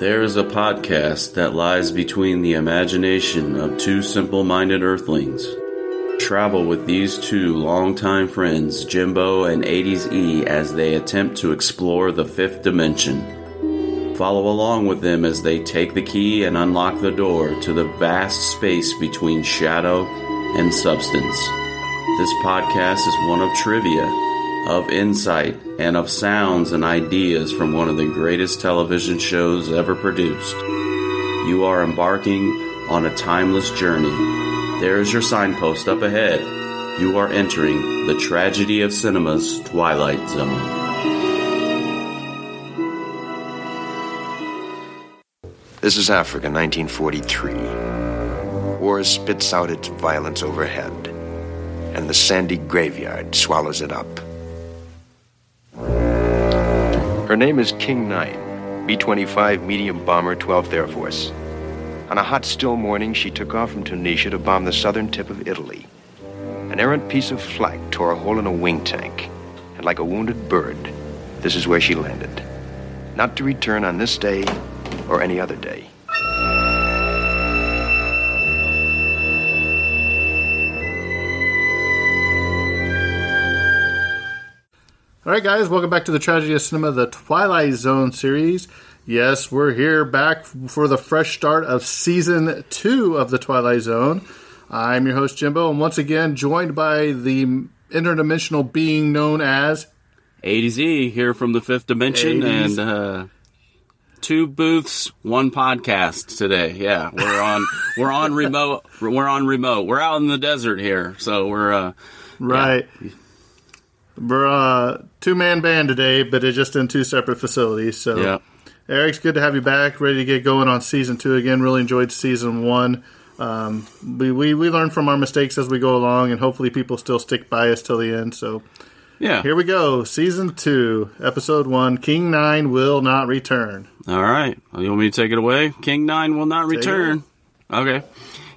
There is a podcast that lies between the imagination of two simple minded earthlings. Travel with these two longtime friends, Jimbo and 80s E, as they attempt to explore the fifth dimension. Follow along with them as they take the key and unlock the door to the vast space between shadow and substance. This podcast is one of trivia, of insight, and of sounds and ideas from one of the greatest television shows ever produced. You are embarking on a timeless journey. There is your signpost up ahead. You are entering the tragedy of cinema's twilight zone. This is Africa, 1943. War spits out its violence overhead, and the sandy graveyard swallows it up. Her name is King Nine, B 25 medium bomber, 12th Air Force. On a hot, still morning, she took off from Tunisia to bomb the southern tip of Italy. An errant piece of flak tore a hole in a wing tank, and like a wounded bird, this is where she landed. Not to return on this day or any other day. All right, guys, welcome back to the Tragedy of Cinema, the Twilight Zone series. Yes, we're here back for the fresh start of season two of the Twilight Zone. I'm your host, Jimbo, and once again joined by the interdimensional being known as 80Z here from the fifth dimension 80s. and uh, two booths, one podcast today. Yeah, we're on we're on remote. We're on remote. We're out in the desert here, so we're uh, Right. We're a two man band today, but it's just in two separate facilities. So, yeah. Eric's good to have you back, ready to get going on season two again. Really enjoyed season one. Um, we, we, we learn from our mistakes as we go along, and hopefully people still stick by us till the end. So, Yeah. here we go. Season two, episode one King Nine will not return. All right. You want me to take it away? King Nine will not it return. Okay.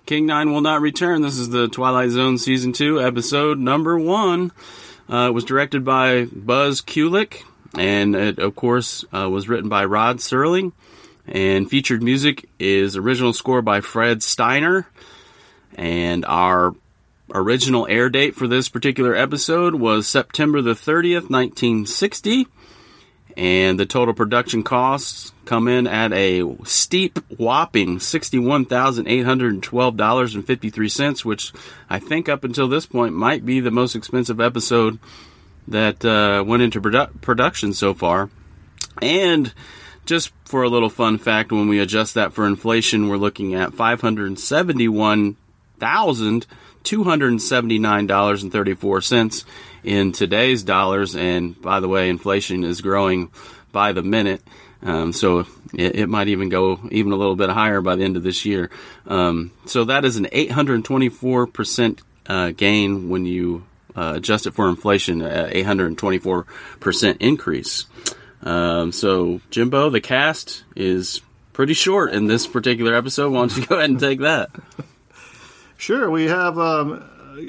King Nine will not return. This is the Twilight Zone season two, episode number one. Uh, it was directed by Buzz Kulik, and it, of course, uh, was written by Rod Serling. And featured music is original score by Fred Steiner. And our original air date for this particular episode was September the 30th, 1960 and the total production costs come in at a steep whopping $61,812.53, which I think up until this point might be the most expensive episode that uh, went into produ- production so far. And just for a little fun fact, when we adjust that for inflation, we're looking at $571,279.34 in today's dollars. And by the way, inflation is growing by the minute. Um, so it, it might even go even a little bit higher by the end of this year. Um, so that is an 824% uh, gain when you uh, adjust it for inflation, uh, 824% increase. Um, so, Jimbo, the cast is pretty short in this particular episode. Why don't you go ahead and take that? Sure, we have um,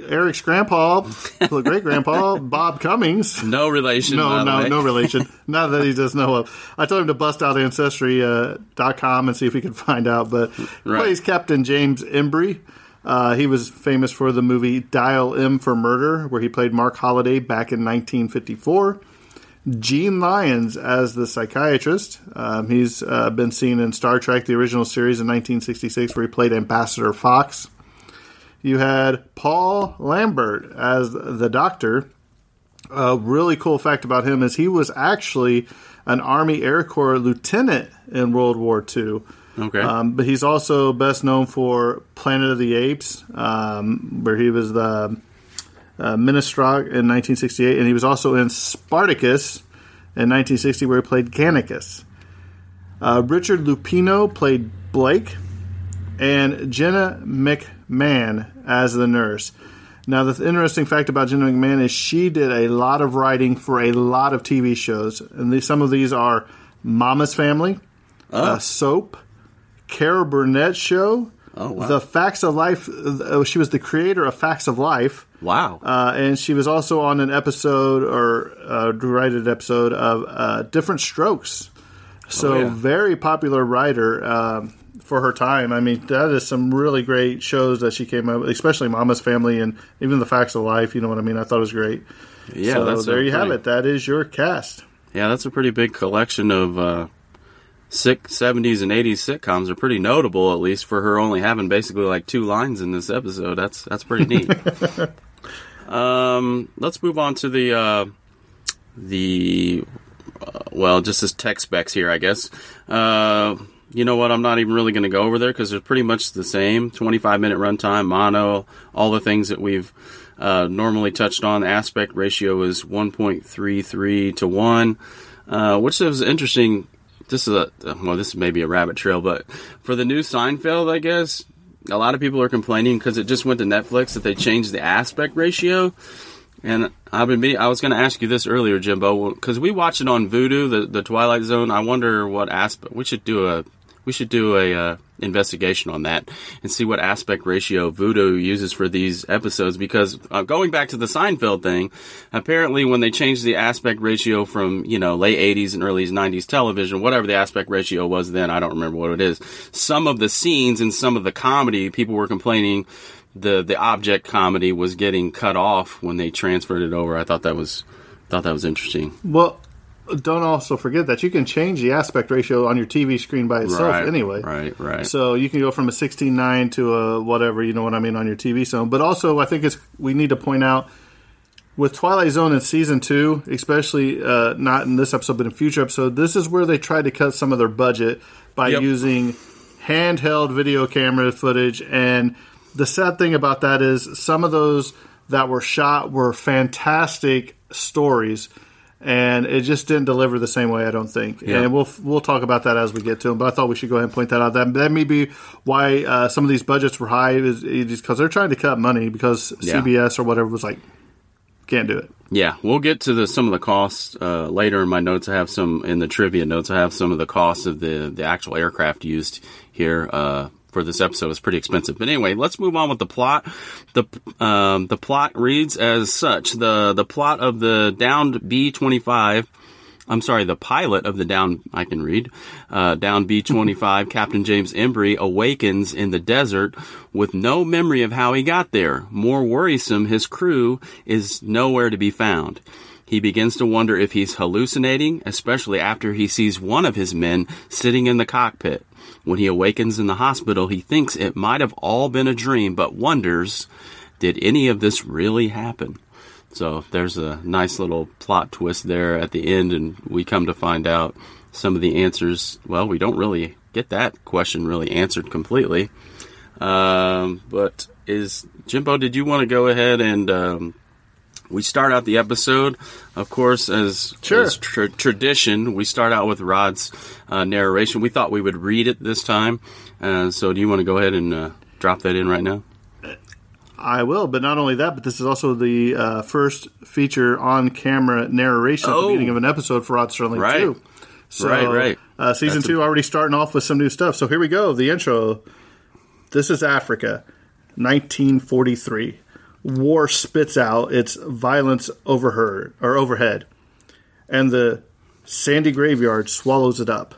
Eric's grandpa, the great grandpa, Bob Cummings. No relation. No, no, no relation. Not that he does know of. I told him to bust out Ancestry.com uh, dot com and see if he could find out. But he Right. plays Captain James Embry. Uh, he was famous for the movie Dial M for Murder, where he played Mark Halliday back in 1954. Gene Lyons as the psychiatrist. Um, he's uh, been seen in Star Trek, the original series in 1966, where he played Ambassador Fox. You had Paul Lambert as the doctor. A really cool fact about him is he was actually an Army Air Corps lieutenant in World War II. Okay. Um, but he's also best known for Planet of the Apes, um, where he was the uh, Ministrock in 1968, and he was also in Spartacus in 1960, where he played Gannicus. Uh, Richard Lupino played Blake, and Jenna McMahon as the nurse. Now, the interesting fact about Jenna McMahon is she did a lot of writing for a lot of TV shows, and these, some of these are Mama's Family, uh, Soap, Carol Burnett Show, Oh, wow. The Facts of Life. Uh, she was the creator of Facts of Life. wow. Uh, and she was also on an episode or uh, directed episode of uh, Diff'rent Strokes. So Oh, yeah. very popular writer um, for her time. I mean, that is some really great shows that she came up, with, especially Mama's Family and even The Facts of Life. You know what I mean? I thought it was great. Yeah, so that's there you have it. That is your cast. Yeah, that's a pretty big collection of uh, sick 70s and 80s sitcoms. Are pretty notable, at least for her only having basically like two lines in this episode. That's that's pretty neat. um, let's move on to the uh, the uh, well, just as tech specs here, I guess. Uh, you know what? I'm not even really going to go over there because they're pretty much the same. 25 minute runtime, mono, all the things that we've uh, normally touched on. The aspect ratio is 1.33 to 1, uh, which is interesting. This is a well, this may be a rabbit trail, but for the new Seinfeld, I guess a lot of people are complaining because it just went to Netflix that they changed the aspect ratio. And I've been, me- I was going to ask you this earlier, Jimbo, because we watch it on Vudu, the, the Twilight Zone. I wonder what aspect we should do a we should do a uh, investigation on that and see what aspect ratio Vudu uses for these episodes. Because uh, going back to the Seinfeld thing, apparently when they changed the aspect ratio from you know late '80s and early '90s television, whatever the aspect ratio was then, I don't remember what it is. Some of the scenes and some of the comedy, people were complaining the the object comedy was getting cut off when they transferred it over. I thought that was thought that was interesting. Well, don't also forget that you can change the aspect ratio on your TV screen by itself Right, anyway. right, right. So you can go from a 16.9 to a whatever, you know what I mean, on your TV zone. But also, I think it's we need to point out with Twilight Zone in season two, especially uh, not in this episode, but in future episode, this is where they tried to cut some of their budget by Yep. using handheld video camera footage. And the sad thing about that is some of those that were shot were fantastic stories. And it just didn't deliver the same way, I don't think. Yeah. And we'll we'll talk about that as we get to them. But I thought we should go ahead and point that out. That that may be why uh, some of these budgets were high, is because they're trying to cut money because Yeah. CBS or whatever was like, can't do it. Yeah, we'll get to the some of the costs uh, later in my notes. I have some in the trivia notes. I have some of the costs of the the actual aircraft used here uh, for this episode. It's pretty expensive, but anyway, let's move on with the plot. the um, The plot reads as such: the the plot of the downed B twenty five. I'm sorry, the pilot of the down, I can read, uh, down B-25, Captain James Embry awakens in the desert with no memory of how he got there. More worrisome, his crew is nowhere to be found. He begins to wonder if he's hallucinating, especially after he sees one of his men sitting in the cockpit. When he awakens in the hospital, he thinks it might have all been a dream, but wonders, did any of this really happen? So there's a nice little plot twist there at the end, and we come to find out some of the answers. Well, we don't really get that question really answered completely. Um, but is Jimbo? Did you want to go ahead and um, we start out the episode, of course, as, Sure. as tra- tradition. We start out with Rod's uh, narration. We thought we would read it this time. Uh, so, do you want to go ahead and uh, drop that in right now? I will, but not only that, but this is also the uh, first feature on camera narration at the Oh. beginning of an episode for Rod Serling Right. too. So, Right, right. Uh, season That's a- two already starting off with some new stuff. So here we go. The intro. This is Africa, 1943. War spits out its violence overheard or overhead, and the sandy graveyard swallows it up.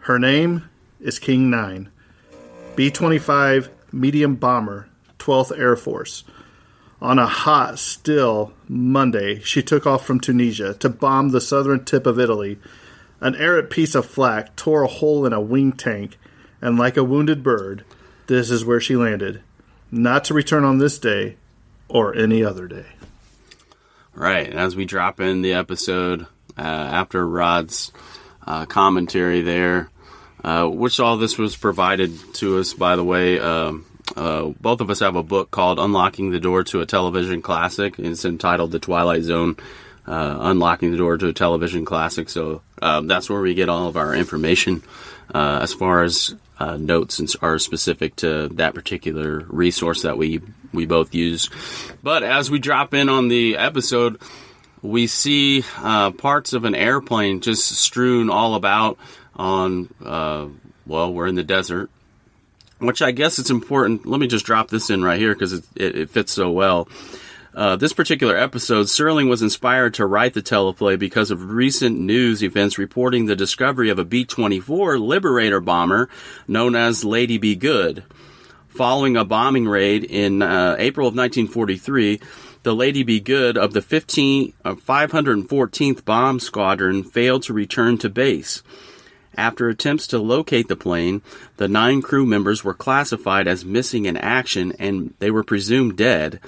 Her name is King Nine. B 25 medium bomber, 12th Air Force. On a hot, still Monday, she took off from Tunisia to bomb the southern tip of Italy. An errant piece of flak tore a hole in a wing tank, and like a wounded bird, this is where she landed. Not to return on this day or any other day. Right. As we drop in the episode uh, after Rod's uh, commentary there, uh, which all this was provided to us, by the way. Um, uh, both of us have a book called Unlocking the Door to a Television Classic. It's entitled The Twilight Zone uh, Unlocking the Door to a Television Classic. So um, that's where we get all of our information uh, as far as uh, notes are specific to that particular resource that we we both use. But as we drop in on the episode, we see uh, parts of an airplane just strewn all about on. Uh, well, we're in the desert, which I guess it's important. Let me just drop this in right here because it, it, it fits so well. Uh, this particular episode, Serling was inspired to write the teleplay because of recent news events reporting the discovery of a B 24 Liberator bomber known as Lady Be Good. Following a bombing raid in uh, April of 1943, the Lady Be Good of the 15, uh, 514th Bomb Squadron failed to return to base. After attempts to locate the plane, the nine crew members were classified as missing in action and they were presumed dead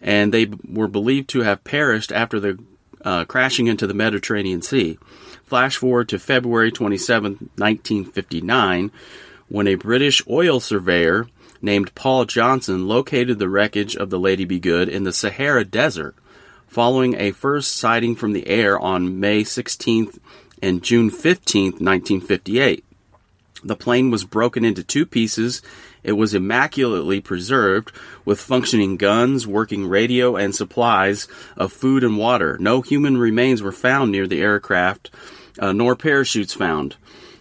and they were believed to have perished after the uh, crashing into the Mediterranean Sea. Flash forward to February 27, 1959, when a British oil surveyor named Paul Johnson located the wreckage of the Lady Be Good in the Sahara Desert, following a first sighting from the air on May 16th and June 15th, 1958. The plane was broken into two pieces it was immaculately preserved, with functioning guns, working radio, and supplies of food and water. No human remains were found near the aircraft, uh, nor parachutes found.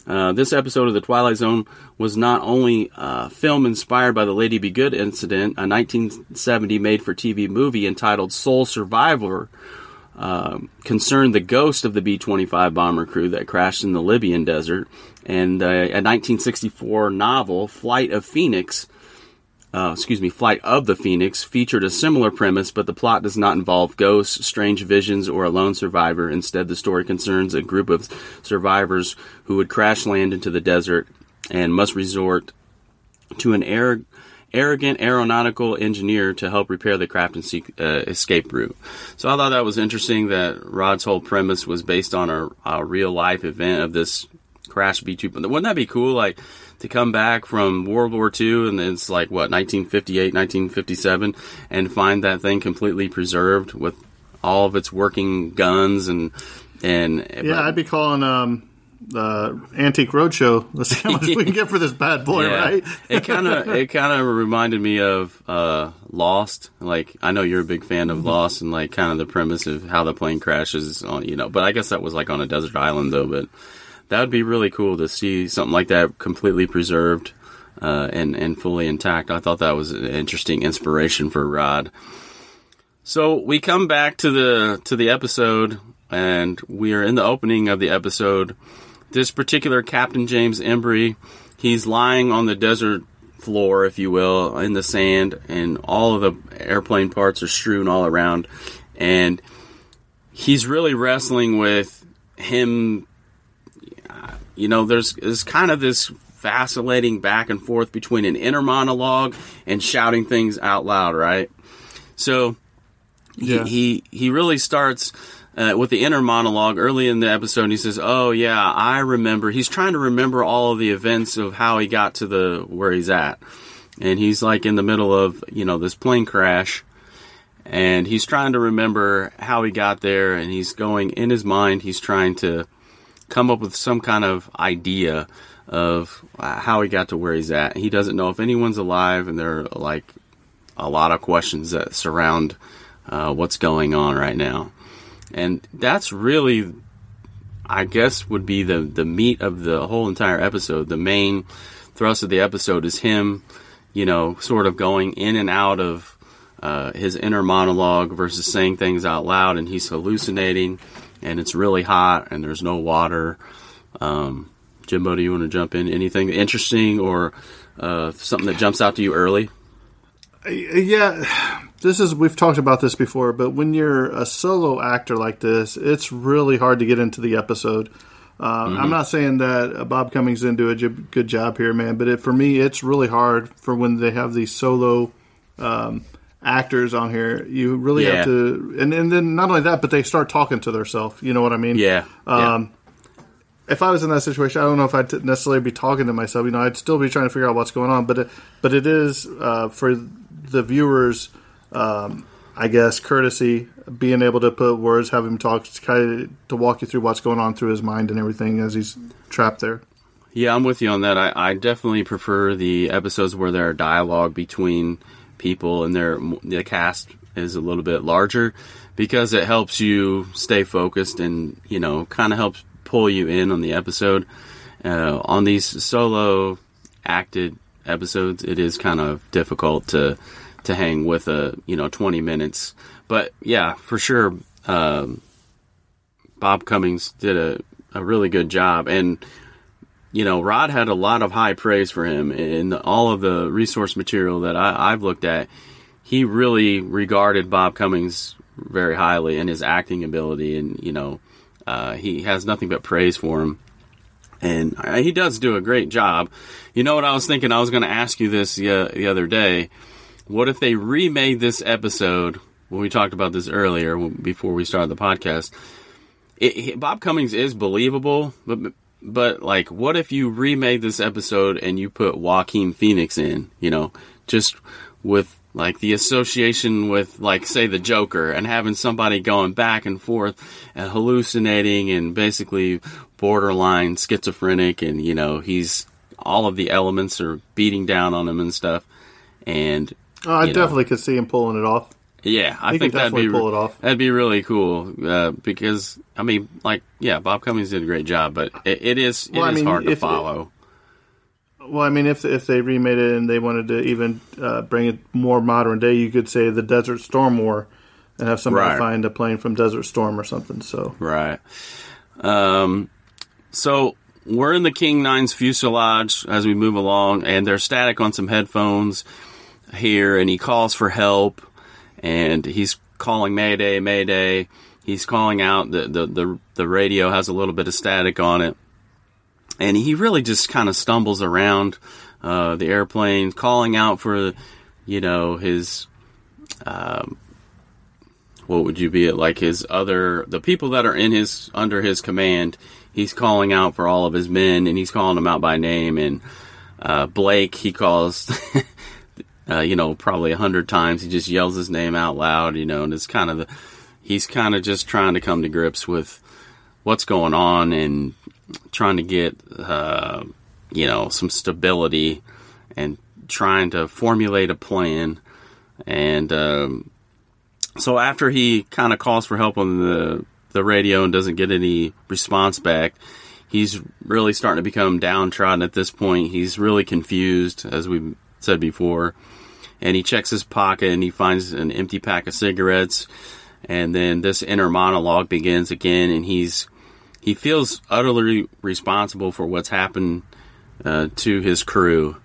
Uh, this episode of The Twilight Zone was not only uh, film inspired by the Lady Be Good incident, a 1970 made for TV movie entitled Sole Survivor, uh, concerned the ghost of the B 25 bomber crew that crashed in the Libyan desert, and uh, a 1964 novel, Flight of Phoenix, uh, excuse me, Flight of the Phoenix, featured a similar premise, but the plot does not involve ghosts, strange visions, or a lone survivor. Instead, the story concerns a group of survivors who would crash land into the desert and must resort to an air arrogant aeronautical engineer to help repair the craft and seek uh, escape route. So I thought that was interesting that Rod's whole premise was based on a, a real life event of this crash B two. Wouldn't that be cool? Like to come back from World War II and it's like what 1958, 1957, and find that thing completely preserved with all of its working guns and and yeah, but, I'd be calling um, the Antique Roadshow. Let's see how much we can get for this bad boy, yeah. right? it kind of it kind of reminded me of uh, Lost. Like I know you're a big fan of mm-hmm. Lost, and like kind of the premise of how the plane crashes on you know. But I guess that was like on a desert island though. But that would be really cool to see something like that completely preserved uh, and and fully intact. I thought that was an interesting inspiration for Rod. So we come back to the to the episode, and we are in the opening of the episode this particular Captain James Embry, he's lying on the desert floor, if you will, in the sand, and all of the airplane parts are strewn all around. And he's really wrestling with him. You know, there's, there's kind of this vacillating back and forth between an inner monologue and shouting things out loud, right? So yeah. he, he, he really starts uh, with the inner monologue early in the episode. He says, "Oh yeah, I remember." He's trying to remember all of the events of how he got to the where he's at, and he's like in the middle of you know this plane crash, and he's trying to remember how he got there, and he's going in his mind. He's trying to come up with some kind of idea of how he got to where he's at. He doesn't know if anyone's alive, and there are like a lot of questions that surround uh, what's going on right now. And that's really, I guess, would be the, the meat of the whole entire episode. The main thrust of the episode is him, you know, sort of going in and out of uh, his inner monologue versus saying things out loud, and he's hallucinating, and it's really hot, and there's no water. Um, Jimbo, do you want to jump in? Anything interesting or uh, something that jumps out to you early? Yeah, this is we've talked about this before, but when you're a solo actor like this, it's really hard to get into the episode. Uh, mm-hmm. I'm not saying that uh, Bob Cummings didn't do a j- good job here, man, but it, for me, it's really hard for when they have these solo um, actors on here. You really yeah. have to, and, and then not only that, but they start talking to themselves. You know what I mean? Yeah. Um, yeah. If I was in that situation, I don't know if I'd necessarily be talking to myself. You know, I'd still be trying to figure out what's going on. But it, but it is uh, for the viewers um, I guess courtesy, being able to put words, have him talk, kind of to walk you through what's going on through his mind and everything as he's trapped there. Yeah, I'm with you on that. I, I definitely prefer the episodes where there are dialogue between people and their the cast is a little bit larger because it helps you stay focused and you know kind of helps pull you in on the episode. Uh, on these solo acted episodes, it is kind of difficult to to hang with a you know 20 minutes but yeah, for sure, um, Bob Cummings did a, a really good job, and you know, Rod had a lot of high praise for him in all of the resource material that I, I've looked at. He really regarded Bob Cummings very highly and his acting ability, and you know, uh, he has nothing but praise for him. And he does do a great job. You know what I was thinking? I was going to ask you this the, the other day. What if they remade this episode when we talked about this earlier before we started the podcast? It, Bob Cummings is believable, but but like, what if you remade this episode and you put Joaquin Phoenix in? You know, just with like the association with like say the Joker and having somebody going back and forth and hallucinating and basically borderline schizophrenic and you know he's all of the elements are beating down on him and stuff and oh, I definitely know, could see him pulling it off. Yeah, I think that'd be pull it off. that'd be really cool uh, because I mean, like, yeah, Bob Cummings did a great job, but it, it is it well, is I mean, hard to follow. Well, I mean, if if they remade it and they wanted to even uh, bring it more modern day, you could say the Desert Storm War, and have somebody right. find a plane from Desert Storm or something. So right. Um, so we're in the King Nine's fuselage as we move along, and they're static on some headphones here, and he calls for help, and he's calling Mayday, Mayday. He's calling out the the the, the radio has a little bit of static on it and he really just kind of stumbles around uh, the airplane, calling out for, you know, his. Um, what would you be at like his other the people that are in his under his command he's calling out for all of his men and he's calling them out by name and uh, blake he calls uh, you know probably a hundred times he just yells his name out loud you know and it's kind of the he's kind of just trying to come to grips with what's going on and trying to get uh, you know some stability and trying to formulate a plan. And um, so after he kind of calls for help on the the radio and doesn't get any response back, he's really starting to become downtrodden at this point. He's really confused, as we said before. And he checks his pocket and he finds an empty pack of cigarettes. And then this inner monologue begins again, and he's he feels utterly responsible for what's happened uh, to his crew.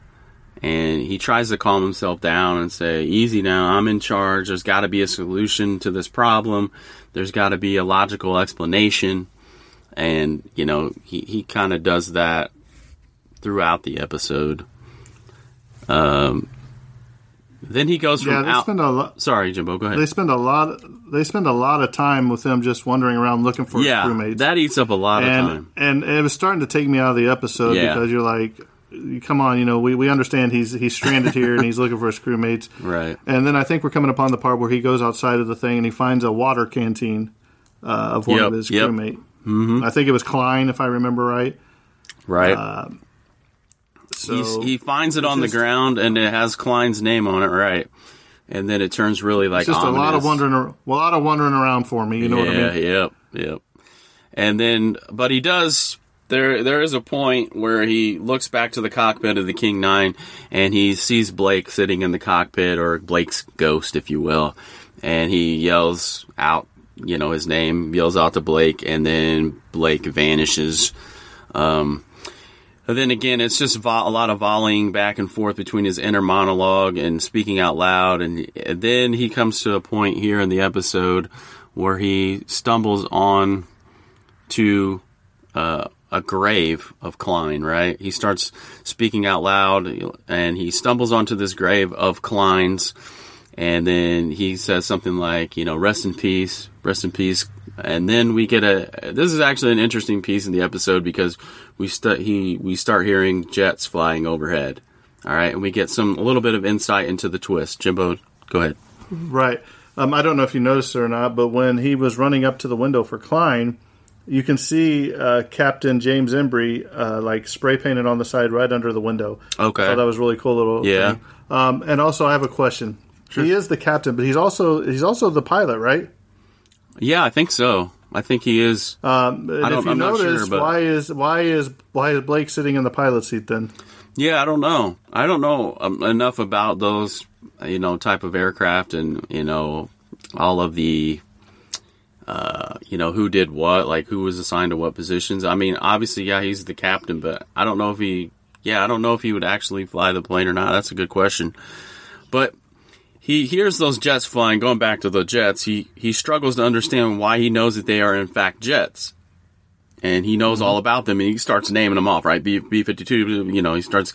And he tries to calm himself down and say, Easy now, I'm in charge. There's got to be a solution to this problem. There's got to be a logical explanation. And, you know, he, he kind of does that throughout the episode. Um, then he goes from yeah, they out. Spend a lot, Sorry, Jimbo. Go ahead. They spend a lot. They spend a lot of time with him just wandering around looking for yeah, crewmates. That eats up a lot and, of time. And it was starting to take me out of the episode yeah. because you're like, come on, you know, we, we understand he's he's stranded here and he's looking for his crewmates. Right. And then I think we're coming upon the part where he goes outside of the thing and he finds a water canteen uh, of one yep, of his yep. crewmate. Mm-hmm. I think it was Klein, if I remember right. Right. Uh, so He's, he finds it on just, the ground and it has Klein's name on it, right? And then it turns really like just ominous. a lot of wandering, a lot of wandering around for me. You know yeah, what I mean? Yep, yep. And then, but he does. There, there is a point where he looks back to the cockpit of the King Nine, and he sees Blake sitting in the cockpit, or Blake's ghost, if you will, and he yells out, you know, his name, yells out to Blake, and then Blake vanishes. Um, then again, it's just vo- a lot of volleying back and forth between his inner monologue and speaking out loud. And, and then he comes to a point here in the episode where he stumbles on to uh, a grave of Klein, right? He starts speaking out loud and he stumbles onto this grave of Klein's. And then he says something like, you know, rest in peace, rest in peace. And then we get a, this is actually an interesting piece in the episode because we st- he we start hearing jets flying overhead. All right, and we get some a little bit of insight into the twist. Jimbo, go ahead. Right. Um, I don't know if you noticed it or not, but when he was running up to the window for Klein, you can see uh, Captain James Embry uh, like spray painted on the side right under the window. Okay, so that was really cool little. Yeah. Um, and also, I have a question. Sure. He is the captain, but he's also he's also the pilot, right? Yeah, I think so. I think he is. Um, and if you I'm notice, sure, but... why is why is why is Blake sitting in the pilot seat then? Yeah, I don't know. I don't know um, enough about those, you know, type of aircraft and you know all of the uh, you know who did what, like who was assigned to what positions. I mean, obviously, yeah, he's the captain, but I don't know if he, yeah, I don't know if he would actually fly the plane or not. That's a good question. But he hears those jets flying. Going back to the jets, he he struggles to understand why he knows that they are in fact jets, and he knows mm-hmm. all about them. And he starts naming them off. Right, B B fifty two. You know, he starts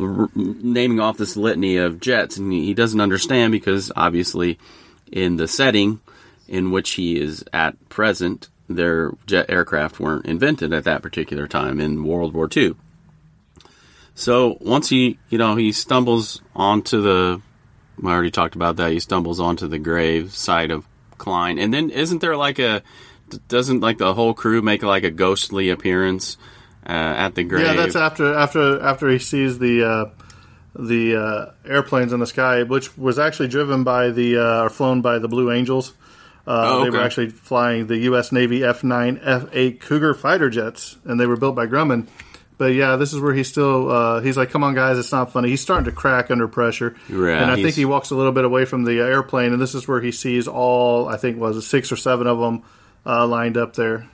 r- naming off this litany of jets, and he, he doesn't understand because obviously, in the setting in which he is at present, their jet aircraft weren't invented at that particular time in World War II. So once he, you know, he stumbles onto the, I already talked about that. He stumbles onto the grave side of Klein, and then isn't there like a, doesn't like the whole crew make like a ghostly appearance uh, at the grave? Yeah, that's after after after he sees the uh, the uh, airplanes in the sky, which was actually driven by the uh, or flown by the Blue Angels. Uh, Oh, They were actually flying the U.S. Navy F-9, F-8 Cougar fighter jets, and they were built by Grumman. But yeah, this is where he's still. Uh, he's like, "Come on, guys, it's not funny." He's starting to crack under pressure, Yeah, and I think he walks a little bit away from the airplane, and this is where he sees all. I think was it six or seven of them uh, lined up there.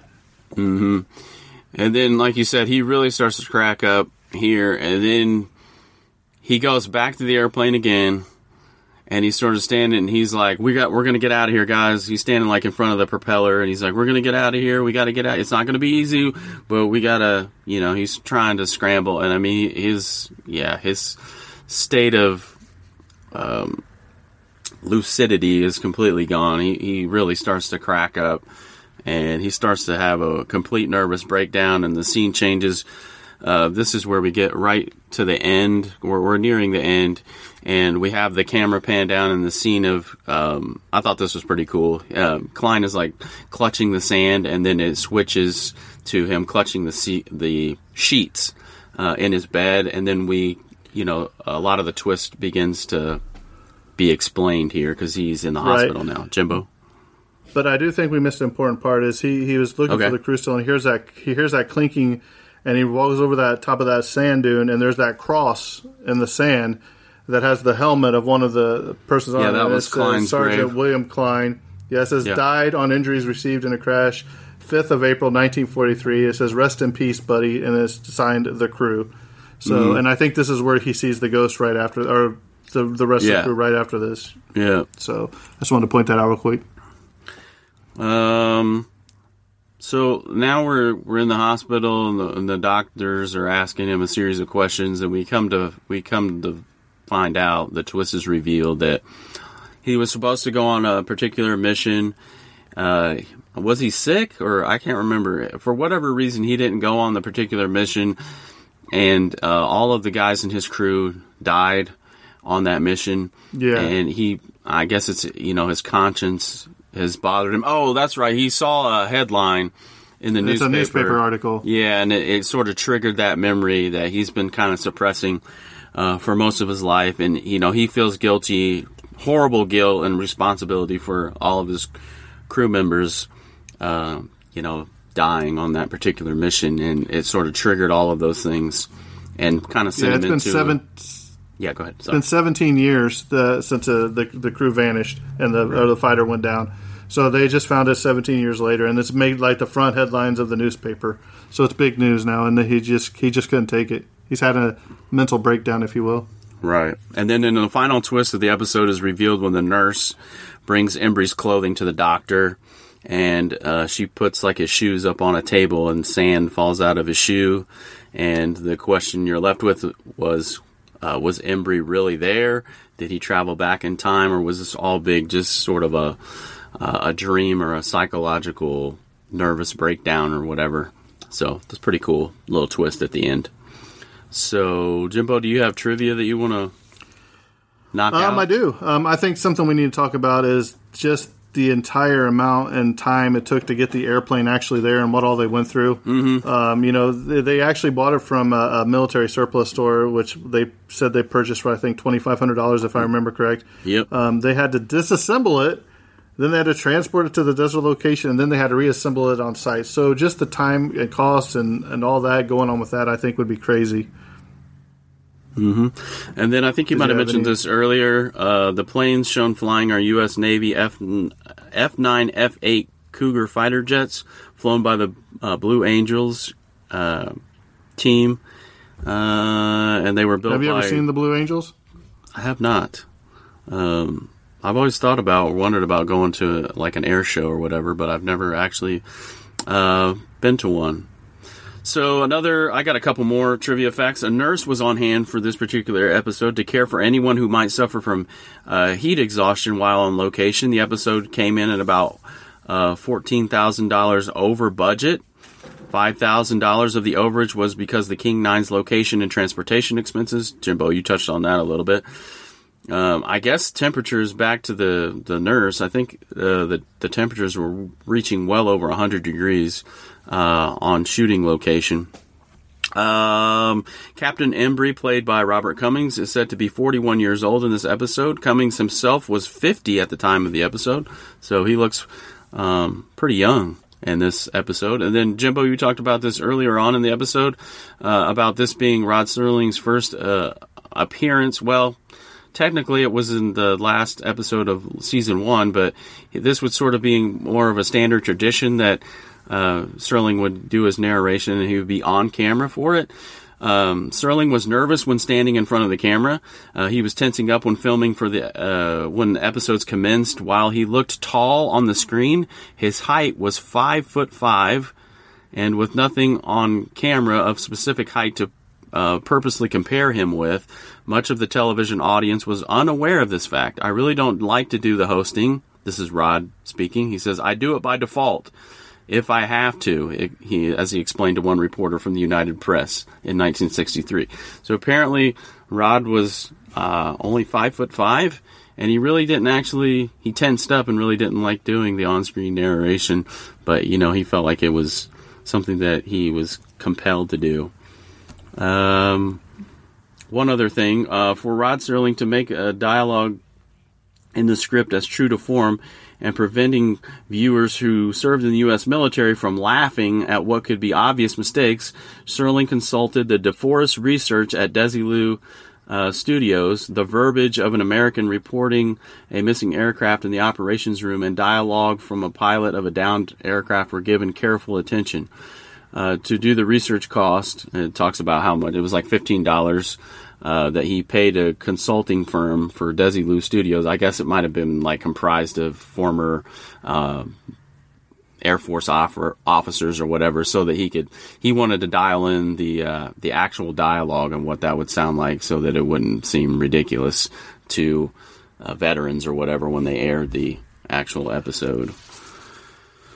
And then, like you said, he really starts to crack up here, and then he goes back to the airplane again, and he's sort of standing, and he's like, "We got, we're gonna get out of here, guys." He's standing like in front of the propeller, and he's like, "We're gonna get out of here. We got to get out. It's not gonna be easy, but we gotta, you know." He's trying to scramble, and I mean, his, yeah, his state of um, lucidity is completely gone. He he really starts to crack up and he starts to have a complete nervous breakdown, and the scene changes. Uh, this is where we get right to the end. We're, we're nearing the end, and we have the camera pan down in the scene of. Um, I thought this was pretty cool. Um Klein is like clutching the sand, and then it switches to him clutching the se- the sheets uh, in his bed, and then we, you know, a lot of the twist begins to be explained here because he's in the Right. hospital now. Jimbo. But I do think we missed an important part. Is he he was looking Okay. for the still, and he hears that he hears that clinking, and he walks over that top of that sand dune, and there's that cross in the sand that has the helmet of one of the persons on Yeah, it. that and was Klein's Sergeant grave. William Klein. Yeah, it says Yeah. died on injuries received in a crash, fifth of April, nineteen forty three. It says rest in peace, buddy, and it's signed the crew. So, Mm-hmm. and I think this is where he sees the ghost right after, or the the rest of the crew right after this. Yeah. So, I just wanted to point that out real quick. Um. So now we're we're in the hospital, and the, and the doctors are asking him a series of questions, and we come to we come to find out the twist is revealed that he was supposed to go on a particular mission. Uh, was he sick, or I can't remember. For whatever reason, he didn't go on the particular mission, and uh, all of the guys in his crew died on that mission. Yeah. and he, I guess it's you know his conscience has bothered him. Oh, that's right. He saw a headline in the It's newspaper. a newspaper article. Yeah, and it, it sort of triggered that memory that he's been kind of suppressing uh, for most of his life, and you know he feels guilty, horrible guilt and responsibility for all of his crew members, uh, you know, dying on that particular mission, and it sort of triggered all of those things, and kind of sent Yeah, it's been into seven. Yeah, go ahead. It's been 17 years the, since uh, the the crew vanished and the or the fighter went down. So they just found it 17 years later, and it's made like the front headlines of the newspaper. So it's big news now, and he just he just couldn't take it. He's had a mental breakdown, if you will. Right. And then in the final twist of the episode is revealed when the nurse brings Embry's clothing to the doctor and uh, she puts like his shoes up on a table and sand falls out of his shoe. And the question you're left with was uh, Was Embry really there? Did he travel back in time or was this all big, just sort of a, uh, a dream or a psychological nervous breakdown or whatever? So that's pretty cool. Little twist at the end. So, Jimbo, do you have trivia that you want to knock out? Um, I do. Um, I think something we need to talk about is just the entire amount and time it took to get the airplane actually there and what all they went through. Mm-hmm. Um, you know, they, they actually bought it from a, a military surplus store, which they said they purchased for I think twenty five hundred dollars, if I remember correct. Yep. Um, they had to disassemble it. Then they had to transport it to the desert location, and then they had to reassemble it on site. So just the time and cost and, and all that going on with that, I think would be crazy. Mm-hmm. And then I think you might have mentioned any... this earlier. Uh, the planes shown flying are U.S. Navy F F nine F eight Cougar fighter jets, flown by the uh, Blue Angels uh, team, uh, and they were built. Have you by... ever seen the Blue Angels? I have not. Um, I've always thought about or wondered about going to like an air show or whatever, but I've never actually uh, been to one. So another, I got a couple more trivia facts. A nurse was on hand for this particular episode to care for anyone who might suffer from uh, heat exhaustion while on location. The episode came in at about uh, fourteen thousand dollars over budget. Five thousand dollars of the overage was because the King Nine's location and transportation expenses. Jimbo, you touched on that a little bit. Um, I guess temperatures back to the, the nurse. I think uh, the the temperatures were reaching well over 100 degrees uh, on shooting location. Um, Captain Embry, played by Robert Cummings, is said to be 41 years old in this episode. Cummings himself was 50 at the time of the episode, so he looks um, pretty young in this episode. And then Jimbo, you talked about this earlier on in the episode uh, about this being Rod Serling's first uh, appearance. Well, technically it was in the last episode of season one, but this would sort of being more of a standard tradition that uh, Serling would do his narration and he would be on camera for it. Um, Serling was nervous when standing in front of the camera. Uh, he was tensing up when filming for the uh, when episodes commenced. While he looked tall on the screen, his height was five foot five, and with nothing on camera of specific height to uh, purposely compare him with. Much of the television audience was unaware of this fact. I really don't like to do the hosting. This is Rod speaking. He says, I do it by default if I have to, it, he, as he explained to one reporter from the United Press in 1963. So apparently, Rod was uh, only five foot five, and he really didn't actually. He tensed up and really didn't like doing the on-screen narration, but you know he felt like it was something that he was compelled to do. Um, one other thing, uh, for Rod Serling to make a dialogue in the script as true to form and preventing viewers who served in the U.S. military from laughing at what could be obvious mistakes, Serling consulted the DeForest research at Desilu uh, Studios, the verbiage of an American reporting a missing aircraft in the operations room, and dialogue from a pilot of a downed aircraft were given careful attention. Uh, to do the research cost, it talks about how much it was like fifteen dollars uh, that he paid a consulting firm for Desi Desilu Studios. I guess it might have been like comprised of former uh, Air Force officers or whatever, so that he could he wanted to dial in the uh, the actual dialogue and what that would sound like, so that it wouldn't seem ridiculous to uh, veterans or whatever when they aired the actual episode.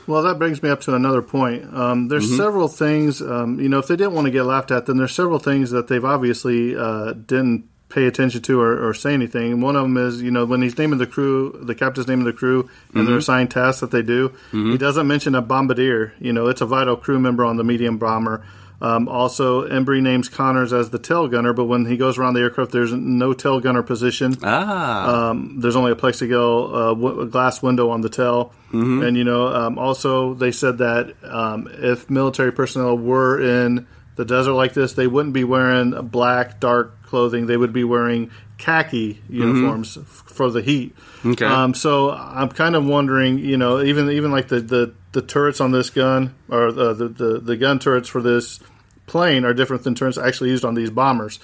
Well, that brings me up to another point. Um, there's mm-hmm. several things, um, you know, if they didn't want to get laughed at, then there's several things that they've obviously uh, didn't pay attention to or, or, say anything. One of them is, you know, when he's naming the crew, the captain's naming the crew, and mm-hmm. their assigned tasks that they do, mm-hmm. he doesn't mention a bombardier. You know, it's a vital crew member on the medium bomber. Um, also, Embry names Connors as the tail gunner, but when he goes around the aircraft, there's no tail gunner position. Ah. Um, there's only a plexiglass uh, w- glass window on the tail. Mm-hmm. And, you know, um, also they said that um, if military personnel were in the desert like this, they wouldn't be wearing black, dark clothing. They would be wearing khaki uniforms mm-hmm. f- for the heat. Okay. Um, so I'm kind of wondering, you know, even even like the, the the turrets on this gun or the, the, the, the gun turrets for this plane are different than turrets actually used on these bombers.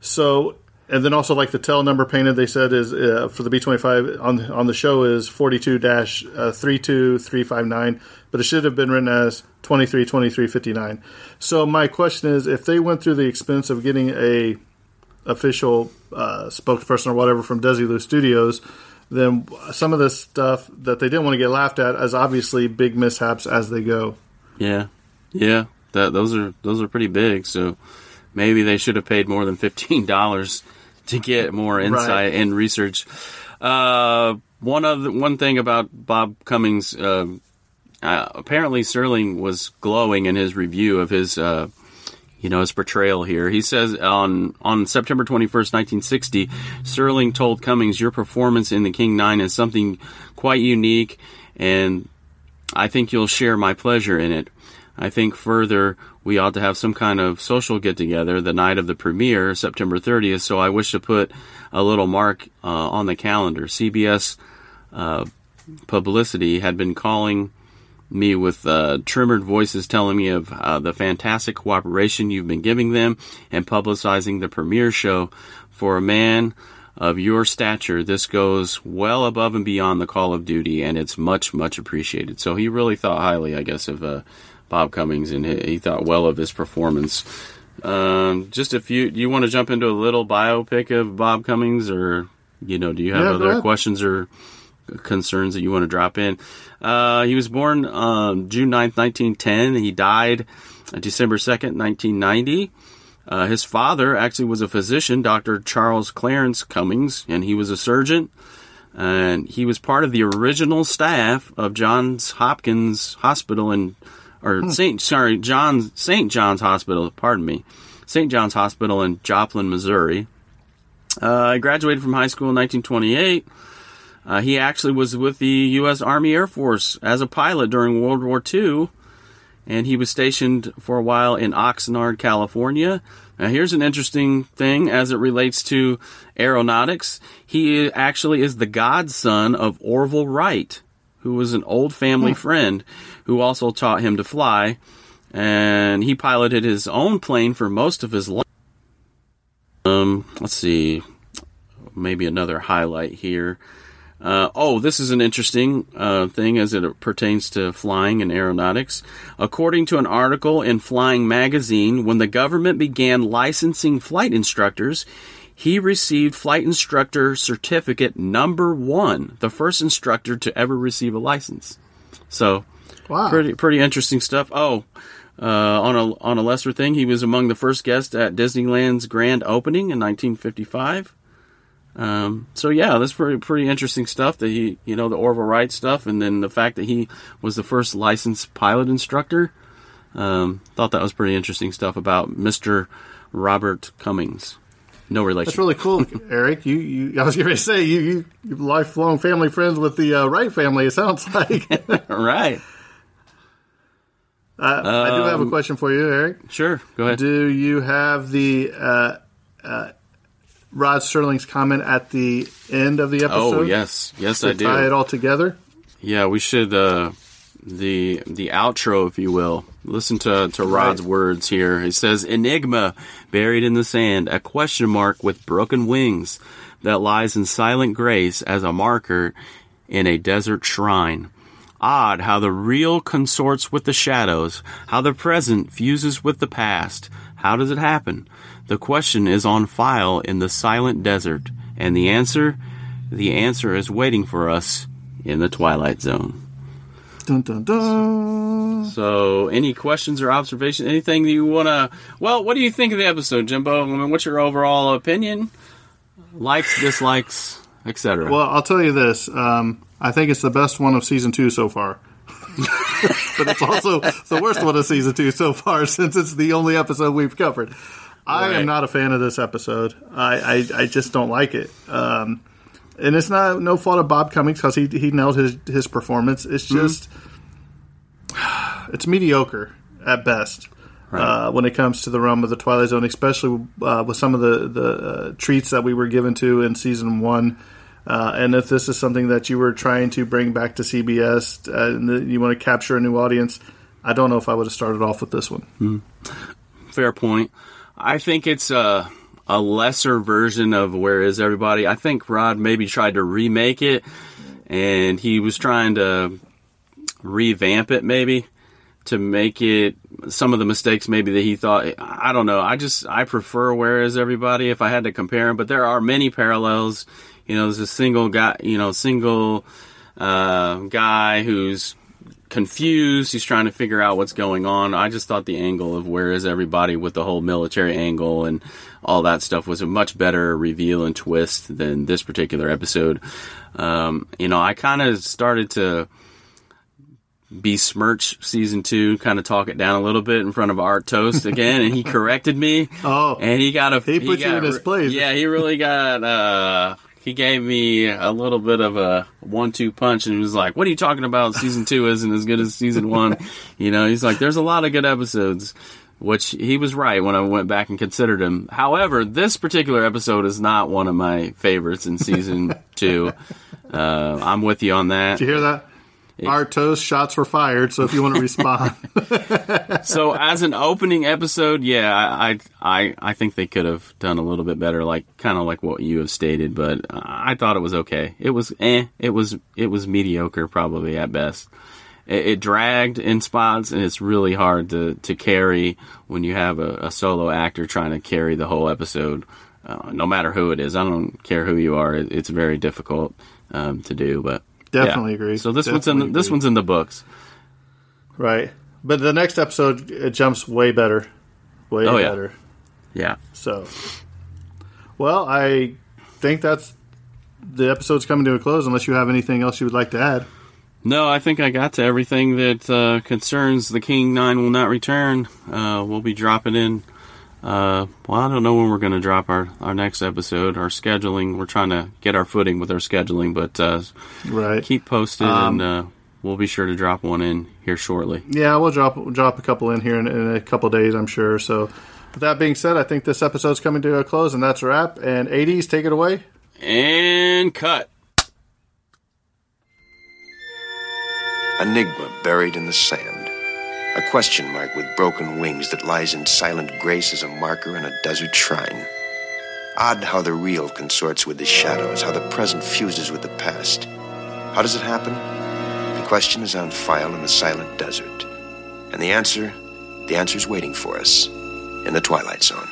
So, and then also like the tail number painted, they said is uh, for the B twenty five on on the show is forty two dash uh, three two three five nine, but it should have been written as twenty three twenty three fifty nine. So my question is, if they went through the expense of getting a official uh, spokesperson or whatever from Desilu Studios then some of the stuff that they didn't want to get laughed at as obviously big mishaps as they go. Yeah, yeah, that those are those are pretty big. So maybe they should have paid more than fifteen dollars to get more insight right. and research. Uh, one other one thing about Bob Cummings. Uh, uh, apparently, Serling was glowing in his review of his uh, you know, his portrayal here. He says on on September 21st, 1960, Serling told Cummings, "Your performance in The King Nine is something quite unique, and I think you'll share my pleasure in it." I think further we ought to have some kind of social get together the night of the premiere, September 30th. So I wish to put a little mark uh, on the calendar. CBS uh, publicity had been calling me with uh, trimmered voices telling me of uh, the fantastic cooperation you've been giving them and publicizing the premiere show. For a man of your stature, this goes well above and beyond the Call of Duty, and it's much, much appreciated. So he really thought highly, I guess, of uh, Bob Cummings, and he, he, thought well of his performance. Um, just a few. Do you want to jump into a little biopic of Bob Cummings, or you know, do you have Yeah, other questions or concerns that you want to drop in? Uh, he was born um, June 9th, 1910. He died uh, December 2nd, 1990. Uh, his father actually was a physician, Dr. Charles Clarence Cummings, and he was a surgeon. And he was part of the original staff of Johns Hopkins Hospital in, or Saint, sorry, John St. John's Hospital, pardon me, St. John's Hospital in Joplin, Missouri. Uh, he graduated from high school in 1928. Uh, he actually was with the U.S. Army Air Force as a pilot during World War II, and he was stationed for a while in Oxnard, California. Now, here's an interesting thing as it relates to aeronautics. He actually is the godson of Orville Wright, who was an old family friend who also taught him to fly, and he piloted his own plane for most of his life. Um, let's see, maybe another highlight here. Uh, oh, this is an interesting uh, thing as it pertains to flying and aeronautics. According to an article in Flying Magazine, when the government began licensing flight instructors, he received flight instructor certificate number one, the first instructor to ever receive a license. So, Wow. pretty pretty interesting stuff. Oh, uh, on a on a lesser thing, he was among the first guests at Disneyland's grand opening in 1955. Um, so yeah, that's pretty pretty interesting stuff. That he, you know, the Orville Wright stuff, and then the fact that he was the first licensed pilot instructor. Um, thought that was pretty interesting stuff about Mister Robert Cummings. No relation. That's really cool, Eric. You, you, I was going to say you, you, you lifelong family friends with the uh, Wright family. It sounds like. right. I do have a question for you, Eric. Sure. Go ahead. Do you have the uh, uh, Rod Serling's comment at the end of the episode? oh yes, yes to I do. tie it all together. Yeah, we should uh the the outro, if you will. Listen to to Rod's Right. words here. He says, "Enigma buried in the sand, a question mark with broken wings that lies in silent grace as a marker in a desert shrine." Odd how the real consorts with the shadows, how the present fuses with the past. How does it happen? The question is on file in the silent desert, and the answer, the answer is waiting for us in the Twilight Zone. Dun, dun, dun. So, any questions or observations? Anything that you want to? Well, what do you think of the episode, Jimbo? I mean, what's your overall opinion? Likes, dislikes, etc. Well, I'll tell you this. Um, I think it's the best one of season two so far. but it's also the worst one of season two so far since it's the only episode we've covered. I Right. am not a fan of this episode. I, I, I just don't like it. Um, and it's not no fault of Bob Cummings because he he nailed his his performance. It's just it's mediocre at best. Uh, when it comes to the realm of the Twilight Zone, especially uh, with some of the the uh, treats that we were given to in season one, uh, and if this is something that you were trying to bring back to CBS uh, and you want to capture a new audience, I don't know if I would have started off with this one. Fair point. I think it's a a lesser version of Where Is Everybody. I think Rod maybe tried to remake it, and he was trying to revamp it, maybe to make it some of the mistakes maybe that he thought. I don't know. I just I prefer Where Is Everybody if I had to compare them, but there are many parallels. You know, there's a single guy. You know, single uh, guy who's confused. He's trying to figure out what's going on. I just thought the angle of where is everybody with the whole military angle and all that stuff was a much better reveal and twist than this particular episode. Um, you know, I kind of started to besmirch season two, kind of talk it down a little bit in front of Art Toast again, and he corrected me. Oh. and he got a He put you got in his place. Yeah, he really got uh, he gave me a little bit of a one-two punch, and he was like, "What are you talking about? Season two isn't as good as season one." you know, he's like, "There's a lot of good episodes." Which he was right when I went back and considered him. However, this particular episode is not one of my favorites in season two. Uh, I'm with you on that. Did you hear that? Our toast shots were fired. So if you want to respond, so as an opening episode, yeah, I, I I think they could have done a little bit better, like kind of like what you have stated. But I thought it was okay. It was eh. It was it was mediocre, probably at best. It, it dragged in spots, and it's really hard to to carry when you have a, a solo actor trying to carry the whole episode. Uh, no matter who it is, I don't care who you are. It, it's very difficult um, to do, but definitely yeah. agree. So this Definitely one's in the, this one's in the books. right. But the next episode it jumps way better, way Oh, yeah. better. Yeah. So, well, I think that's the episode's coming to a close. Unless you have anything else you would like to add. No, I think I got to everything that uh, concerns the King Nine will not return. Uh, we'll be dropping in. Uh, well, I don't know when we're going to drop our, our next episode. Our scheduling, we're trying to get our footing with our scheduling, but uh, Right. keep posted Um, and uh, we'll be sure to drop one in here shortly. Yeah, we'll drop we'll drop a couple in here in, in a couple days, I'm sure. So, with that being said, I think this episode's coming to a close, and that's a wrap. And 80s, take it away. And cut. Enigma buried in the sand. A question mark with broken wings that lies in silent grace as a marker in a desert shrine. Odd how the real consorts with the shadows, how the present fuses with the past. How does it happen? The question is on file in the silent desert. And the answer, the answer's waiting for us in the Twilight Zone.